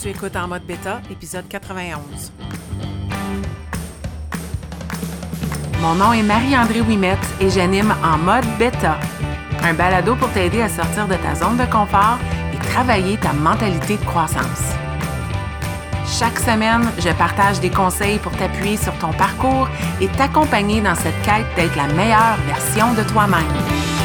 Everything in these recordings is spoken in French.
Tu écoutes en mode bêta, épisode 91. Mon nom est Marie-André Wimette et j'anime en mode bêta, un balado pour t'aider à sortir de ta zone de confort et travailler ta mentalité de croissance. Chaque semaine, je partage des conseils pour t'appuyer sur ton parcours et t'accompagner dans cette quête d'être la meilleure version de toi-même.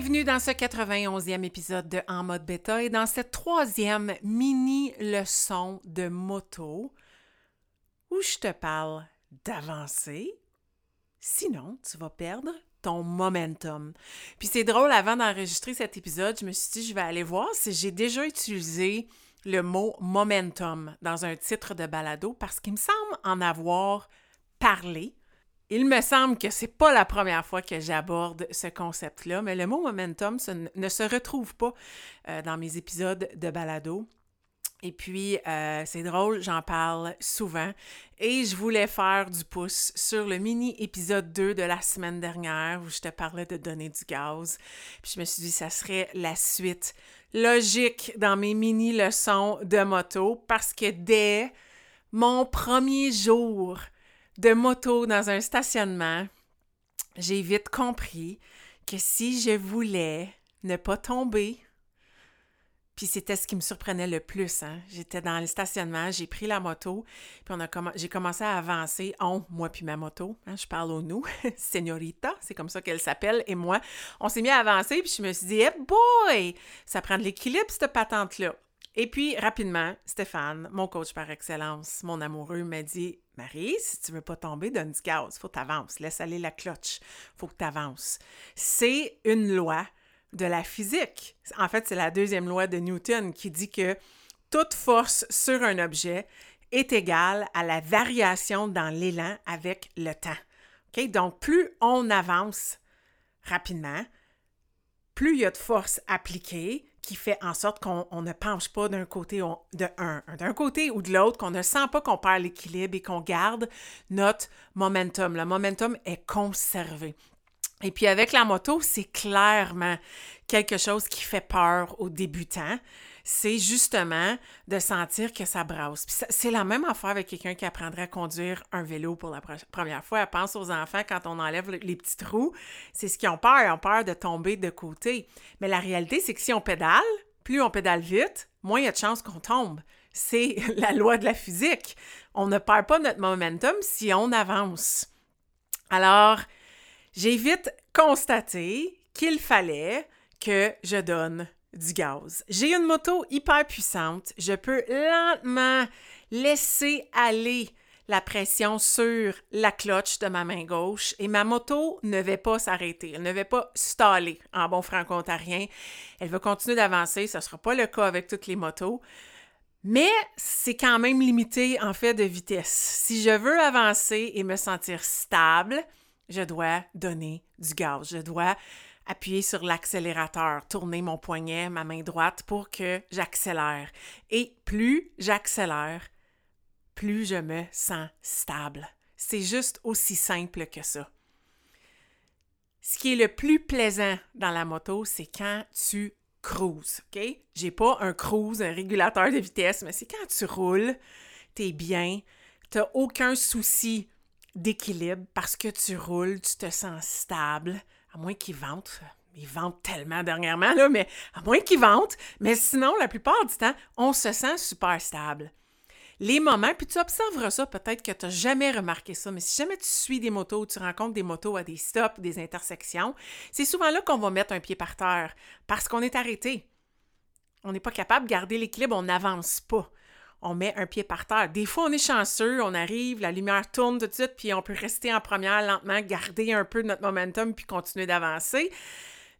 Bienvenue dans ce 91e épisode de En mode bêta et dans cette troisième mini leçon de moto où je te parle d'avancer. Sinon, tu vas perdre ton momentum. Puis c'est drôle, avant d'enregistrer cet épisode, je me suis dit, je vais aller voir si j'ai déjà utilisé le mot momentum dans un titre de balado parce qu'il me semble en avoir parlé. Il me semble que c'est pas la première fois que j'aborde ce concept-là, mais le mot momentum ne se retrouve pas euh, dans mes épisodes de balado. Et puis, euh, c'est drôle, j'en parle souvent. Et je voulais faire du pouce sur le mini épisode 2 de la semaine dernière où je te parlais de donner du gaz. Puis je me suis dit, ça serait la suite logique dans mes mini leçons de moto parce que dès mon premier jour de moto dans un stationnement, j'ai vite compris que si je voulais ne pas tomber, puis c'était ce qui me surprenait le plus. Hein. J'étais dans le stationnement, j'ai pris la moto, puis j'ai commencé à avancer. On, moi puis ma moto, hein, je parle au nous, Señorita, c'est comme ça qu'elle s'appelle, et moi. On s'est mis à avancer, puis je me suis dit, hey boy, ça prend de l'équilibre, cette patente-là. Et puis, rapidement, Stéphane, mon coach par excellence, mon amoureux, m'a dit Marie, si tu veux pas tomber, donne du gaz, faut que laisse aller la cloche, faut que tu avances. C'est une loi de la physique. En fait, c'est la deuxième loi de Newton qui dit que toute force sur un objet est égale à la variation dans l'élan avec le temps. Donc, plus on avance rapidement, plus il y a de force appliquée qui fait en sorte qu'on ne penche pas d'un côté d'un côté ou de l'autre, qu'on ne sent pas qu'on perd l'équilibre et qu'on garde notre momentum. Le momentum est conservé. Et puis avec la moto, c'est clairement quelque chose qui fait peur aux débutants. C'est justement de sentir que ça brasse. c'est la même affaire avec quelqu'un qui apprendrait à conduire un vélo pour la première fois. Elle pense aux enfants quand on enlève les petits trous. C'est ce qu'ils ont peur. Ils ont peur de tomber de côté. Mais la réalité, c'est que si on pédale, plus on pédale vite, moins il y a de chances qu'on tombe. C'est la loi de la physique. On ne perd pas notre momentum si on avance. Alors, j'ai vite constaté qu'il fallait que je donne du gaz. J'ai une moto hyper puissante. Je peux lentement laisser aller la pression sur la cloche de ma main gauche et ma moto ne va pas s'arrêter. Elle ne va pas staller en bon franco-ontarien. Elle va continuer d'avancer. Ce ne sera pas le cas avec toutes les motos. Mais c'est quand même limité en fait de vitesse. Si je veux avancer et me sentir stable, je dois donner du gaz. Je dois appuyer sur l'accélérateur, tourner mon poignet, ma main droite pour que j'accélère. Et plus j'accélère, plus je me sens stable. C'est juste aussi simple que ça. Ce qui est le plus plaisant dans la moto, c'est quand tu cruises, OK? J'ai pas un cruise, un régulateur de vitesse, mais c'est quand tu roules, tu es bien, tu n'as aucun souci d'équilibre parce que tu roules, tu te sens stable, à moins qu'ils ventent. Ils vendent tellement dernièrement, mais à moins qu'ils ventent. Mais sinon, la plupart du temps, on se sent super stable. Les moments, puis tu observeras ça, peut-être que tu n'as jamais remarqué ça, mais si jamais tu suis des motos, tu rencontres des motos à des stops, des intersections, c'est souvent là qu'on va mettre un pied par terre parce qu'on est arrêté. On n'est pas capable de garder l'équilibre, on n'avance pas on met un pied par terre. Des fois, on est chanceux, on arrive, la lumière tourne tout de suite, puis on peut rester en première lentement, garder un peu notre momentum, puis continuer d'avancer.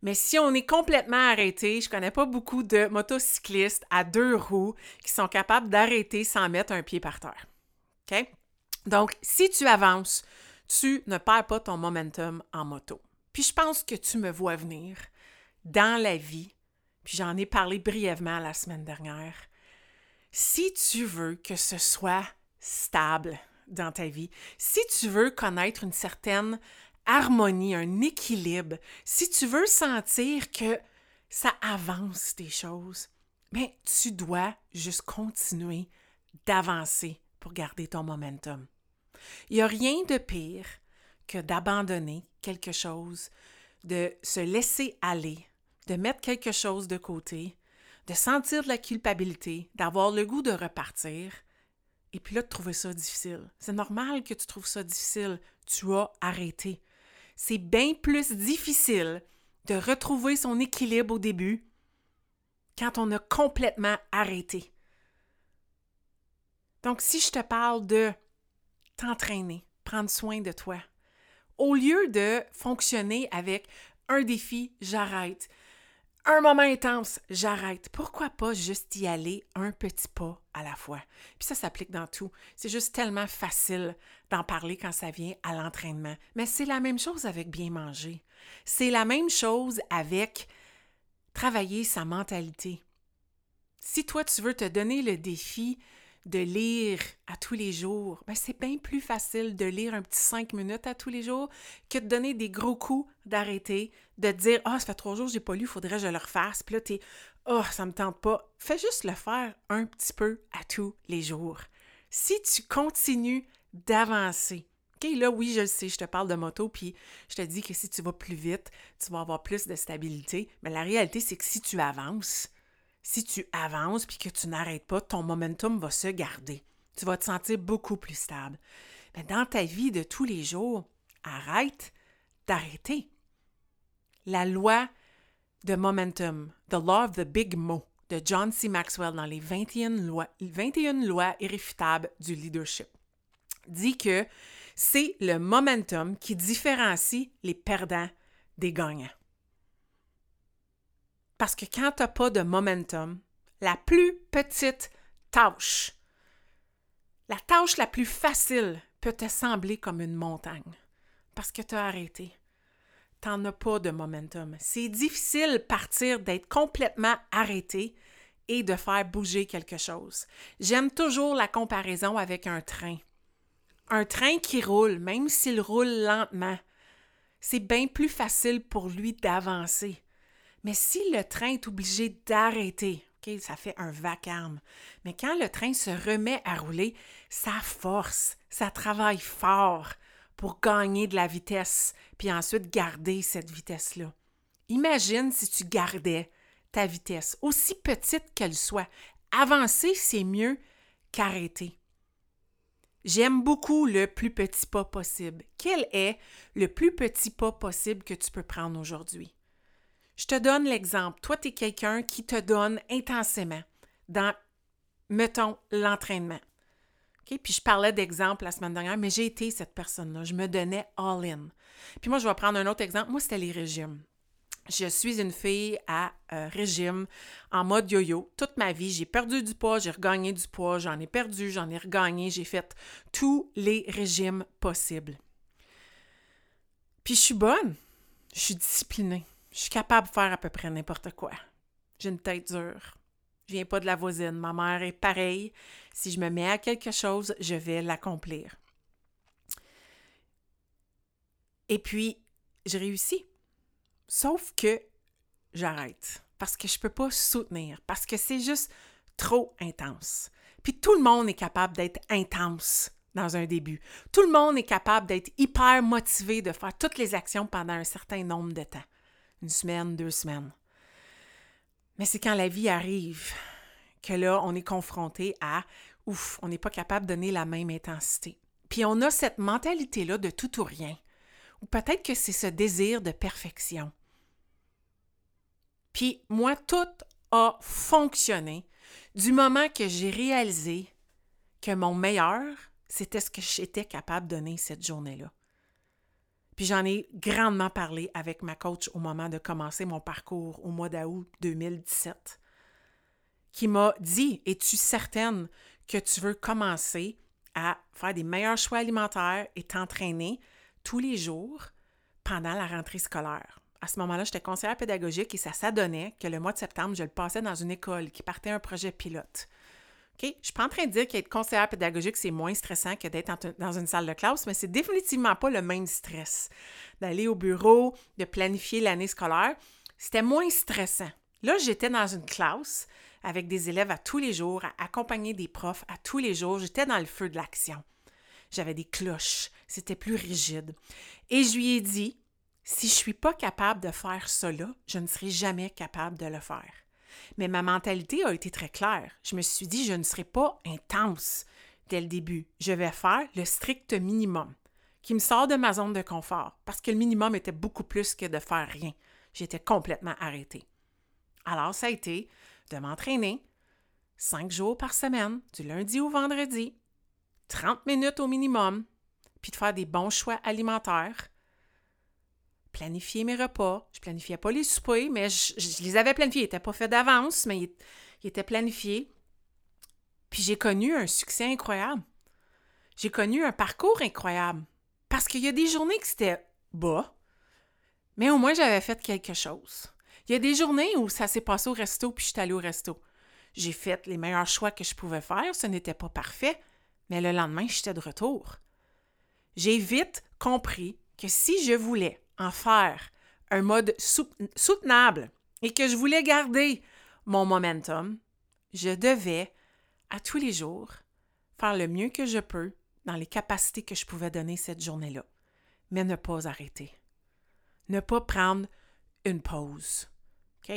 Mais si on est complètement arrêté, je connais pas beaucoup de motocyclistes à deux roues qui sont capables d'arrêter sans mettre un pied par terre. OK? Donc, si tu avances, tu ne perds pas ton momentum en moto. Puis je pense que tu me vois venir dans la vie, puis j'en ai parlé brièvement la semaine dernière si tu veux que ce soit stable, dans ta vie, si tu veux connaître une certaine harmonie, un équilibre, si tu veux sentir que ça avance tes choses, mais tu dois juste continuer d'avancer pour garder ton momentum. Il n'y a rien de pire que d'abandonner quelque chose, de se laisser aller, de mettre quelque chose de côté, de sentir de la culpabilité, d'avoir le goût de repartir, et puis là, de trouver ça difficile. C'est normal que tu trouves ça difficile. Tu as arrêté. C'est bien plus difficile de retrouver son équilibre au début quand on a complètement arrêté. Donc, si je te parle de t'entraîner, prendre soin de toi, au lieu de fonctionner avec un défi, j'arrête, un moment intense, j'arrête. Pourquoi pas juste y aller un petit pas à la fois? Puis ça s'applique dans tout. C'est juste tellement facile d'en parler quand ça vient à l'entraînement. Mais c'est la même chose avec bien manger. C'est la même chose avec travailler sa mentalité. Si toi, tu veux te donner le défi de lire à tous les jours, ben c'est bien plus facile de lire un petit cinq minutes à tous les jours que de donner des gros coups d'arrêter, de te dire Ah, ça fait trois jours n'ai pas lu, il faudrait que je le refasse. Puis là, es Oh, ça me tente pas. Fais juste le faire un petit peu à tous les jours. Si tu continues d'avancer, OK, là, oui, je le sais, je te parle de moto, puis je te dis que si tu vas plus vite, tu vas avoir plus de stabilité. Mais la réalité, c'est que si tu avances, si tu avances puis que tu n'arrêtes pas, ton momentum va se garder. Tu vas te sentir beaucoup plus stable. Mais dans ta vie de tous les jours, arrête d'arrêter. La loi de momentum, The Law of the Big Mo de John C. Maxwell dans les 21 lois, 21 lois irréfutables du leadership dit que c'est le momentum qui différencie les perdants des gagnants. Parce que quand tu n'as pas de momentum, la plus petite tâche, la tâche la plus facile peut te sembler comme une montagne parce que tu as arrêté. Tu n'en as pas de momentum. C'est difficile partir d'être complètement arrêté et de faire bouger quelque chose. J'aime toujours la comparaison avec un train. Un train qui roule, même s'il roule lentement, c'est bien plus facile pour lui d'avancer. Mais si le train est obligé d'arrêter, ça fait un vacarme. Mais quand le train se remet à rouler, ça force, ça travaille fort pour gagner de la vitesse, puis ensuite garder cette vitesse-là. Imagine si tu gardais ta vitesse, aussi petite qu'elle soit. Avancer, c'est mieux qu'arrêter. J'aime beaucoup le plus petit pas possible. Quel est le plus petit pas possible que tu peux prendre aujourd'hui? Je te donne l'exemple. Toi, tu es quelqu'un qui te donne intensément dans, mettons, l'entraînement. Puis je parlais d'exemple la semaine dernière, mais j'ai été cette personne-là. Je me donnais all-in. Puis moi, je vais prendre un autre exemple. Moi, c'était les régimes. Je suis une fille à euh, régime en mode yo-yo. Toute ma vie, j'ai perdu du poids, j'ai regagné du poids, j'en ai perdu, j'en ai regagné, j'ai fait tous les régimes possibles. Puis je suis bonne, je suis disciplinée. Je suis capable de faire à peu près n'importe quoi. J'ai une tête dure. Je viens pas de la voisine. Ma mère est pareille. Si je me mets à quelque chose, je vais l'accomplir. Et puis, j'ai réussi. Sauf que j'arrête. Parce que je peux pas soutenir. Parce que c'est juste trop intense. Puis tout le monde est capable d'être intense dans un début. Tout le monde est capable d'être hyper motivé de faire toutes les actions pendant un certain nombre de temps une semaine, deux semaines. Mais c'est quand la vie arrive que là, on est confronté à ouf, on n'est pas capable de donner la même intensité. Puis on a cette mentalité-là de tout ou rien. Ou peut-être que c'est ce désir de perfection. Puis moi, tout a fonctionné du moment que j'ai réalisé que mon meilleur, c'était ce que j'étais capable de donner cette journée-là. Puis j'en ai grandement parlé avec ma coach au moment de commencer mon parcours au mois d'août 2017, qui m'a dit Es-tu certaine que tu veux commencer à faire des meilleurs choix alimentaires et t'entraîner tous les jours pendant la rentrée scolaire? À ce moment-là, j'étais conseillère pédagogique et ça s'adonnait que le mois de septembre, je le passais dans une école qui partait un projet pilote. Je suis pas en train de dire qu'être conseillère pédagogique, c'est moins stressant que d'être dans une salle de classe, mais c'est définitivement pas le même stress. D'aller au bureau, de planifier l'année scolaire, c'était moins stressant. Là, j'étais dans une classe avec des élèves à tous les jours, à accompagner des profs à tous les jours. J'étais dans le feu de l'action. J'avais des cloches, c'était plus rigide. Et je lui ai dit, si je suis pas capable de faire cela, je ne serai jamais capable de le faire. Mais ma mentalité a été très claire. Je me suis dit, je ne serai pas intense dès le début. Je vais faire le strict minimum qui me sort de ma zone de confort parce que le minimum était beaucoup plus que de faire rien. J'étais complètement arrêtée. Alors, ça a été de m'entraîner cinq jours par semaine, du lundi au vendredi, 30 minutes au minimum, puis de faire des bons choix alimentaires, planifier mes repas. Je planifiais pas les soupers, mais je, les avais planifiés. Ils n'étaient pas faits d'avance, mais ils, étaient planifiés. Puis j'ai connu un succès incroyable. J'ai connu un parcours incroyable. Parce qu'il y a des journées que c'était bas, mais au moins j'avais fait quelque chose. Il y a des journées où ça s'est passé au resto, puis je suis allée au resto. J'ai fait les meilleurs choix que je pouvais faire. Ce n'était pas parfait, mais le lendemain, j'étais de retour. J'ai vite compris que si je voulais en faire un mode soutenable et que je voulais garder mon momentum, je devais, à tous les jours, faire le mieux que je peux dans les capacités que je pouvais donner cette journée-là, mais ne pas arrêter. Ne pas prendre une pause.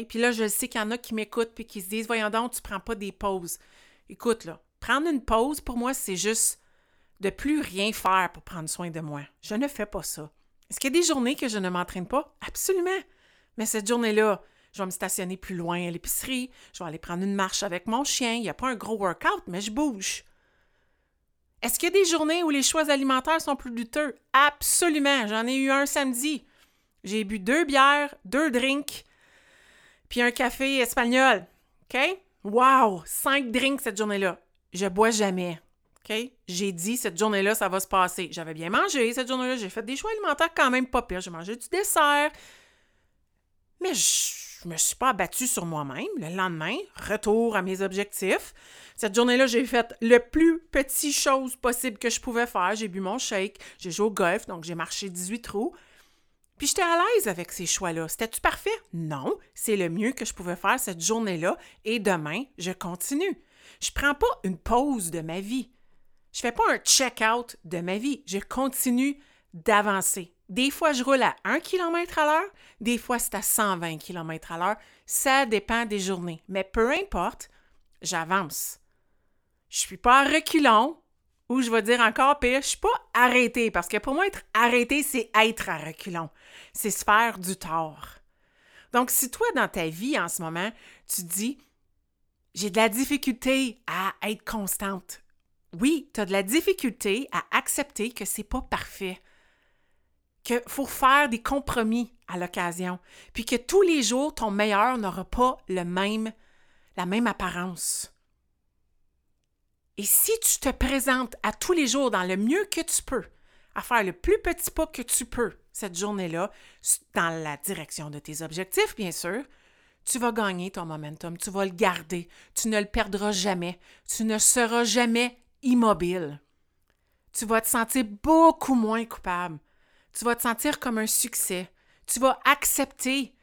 Puis là, je sais qu'il y en a qui m'écoutent et qui se disent Voyons donc, tu prends pas des pauses. Écoute, là, prendre une pause, pour moi, c'est juste de plus rien faire pour prendre soin de moi. Je ne fais pas ça. Est-ce qu'il y a des journées que je ne m'entraîne pas? Absolument. Mais cette journée-là, je vais me stationner plus loin à l'épicerie, je vais aller prendre une marche avec mon chien. Il n'y a pas un gros workout, mais je bouge. Est-ce qu'il y a des journées où les choix alimentaires sont plus douteux? Absolument. J'en ai eu un samedi. J'ai bu deux bières, deux drinks, puis un café espagnol. OK? Wow! Cinq drinks cette journée-là. Je bois jamais. OK? J'ai dit, cette journée-là, ça va se passer. J'avais bien mangé cette journée-là. J'ai fait des choix alimentaires quand même pas pires. J'ai mangé du dessert. Mais je me suis pas abattue sur moi-même. Le lendemain, retour à mes objectifs. Cette journée-là, j'ai fait le plus petit chose possible que je pouvais faire. J'ai bu mon shake, j'ai joué au golf, donc j'ai marché 18 trous. Puis j'étais à l'aise avec ces choix-là. C'était-tu parfait? Non, c'est le mieux que je pouvais faire cette journée-là et demain, je continue. Je prends pas une pause de ma vie. Je fais pas un check-out de ma vie. Je continue d'avancer. Des fois, je roule à 1 km à l'heure, des fois, c'est à 120 km à l'heure. Ça dépend des journées. Mais peu importe, j'avance. Je suis pas à ou je vais dire encore pire, je suis pas arrêté, parce que pour moi, être arrêté, c'est être à reculons. C'est se faire du tort. Donc, si toi, dans ta vie en ce moment, tu dis, j'ai de la difficulté à être constante, oui, tu as de la difficulté à accepter que c'est pas parfait, qu'il faut faire des compromis à l'occasion, puis que tous les jours, ton meilleur n'aura pas le même, la même apparence. Et si tu te présentes à tous les jours dans le mieux que tu peux, à faire le plus petit pas que tu peux cette journée-là, dans la direction de tes objectifs, bien sûr, tu vas gagner ton momentum, tu vas le garder, tu ne le perdras jamais, tu ne seras jamais immobile. Tu vas te sentir beaucoup moins coupable. Tu vas te sentir comme un succès. Tu vas accepter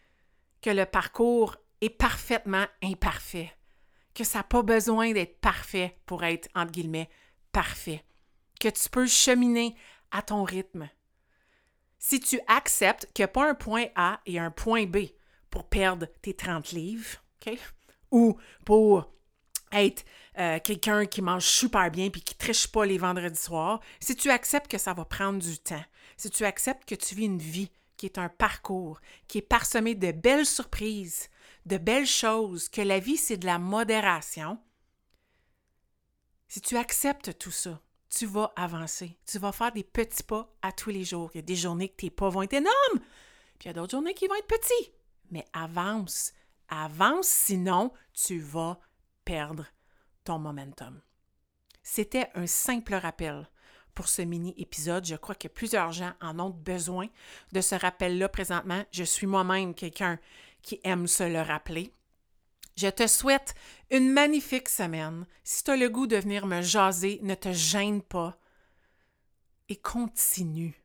que le parcours est parfaitement imparfait, que ça n'a pas besoin d'être parfait pour être, entre guillemets, parfait, que tu peux cheminer à ton rythme. Si tu acceptes qu'il n'y a pas un point A et un point B pour perdre tes 30 livres, ou pour être euh, quelqu'un qui mange super bien puis qui triche pas les vendredis soirs, si tu acceptes que ça va prendre du temps, si tu acceptes que tu vis une vie qui est un parcours, qui est parsemé de belles surprises, de belles choses, que la vie c'est de la modération, si tu acceptes tout ça, tu vas avancer. Tu vas faire des petits pas à tous les jours. Il y a des journées que tes pas vont être énormes, puis il y a d'autres journées qui vont être petits. Mais avance, avance, sinon tu vas perdre ton momentum. C'était un simple rappel pour ce mini-épisode. Je crois que plusieurs gens en ont besoin de ce rappel-là présentement. Je suis moi-même quelqu'un qui aime se le rappeler. Je te souhaite une magnifique semaine. Si tu as le goût de venir me jaser, ne te gêne pas et continue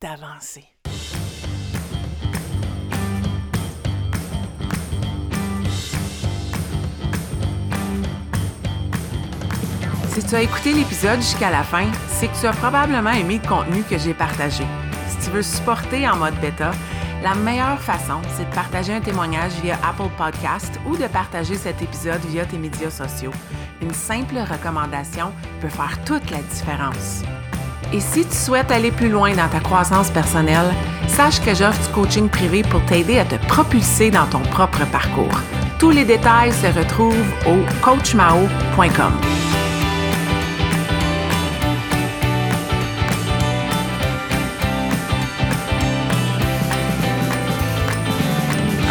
d'avancer. Si tu as écouté l'épisode jusqu'à la fin, c'est que tu as probablement aimé le contenu que j'ai partagé. Si tu veux supporter en mode bêta, la meilleure façon, c'est de partager un témoignage via Apple Podcast ou de partager cet épisode via tes médias sociaux. Une simple recommandation peut faire toute la différence. Et si tu souhaites aller plus loin dans ta croissance personnelle, sache que j'offre du coaching privé pour t'aider à te propulser dans ton propre parcours. Tous les détails se retrouvent au coachmao.com.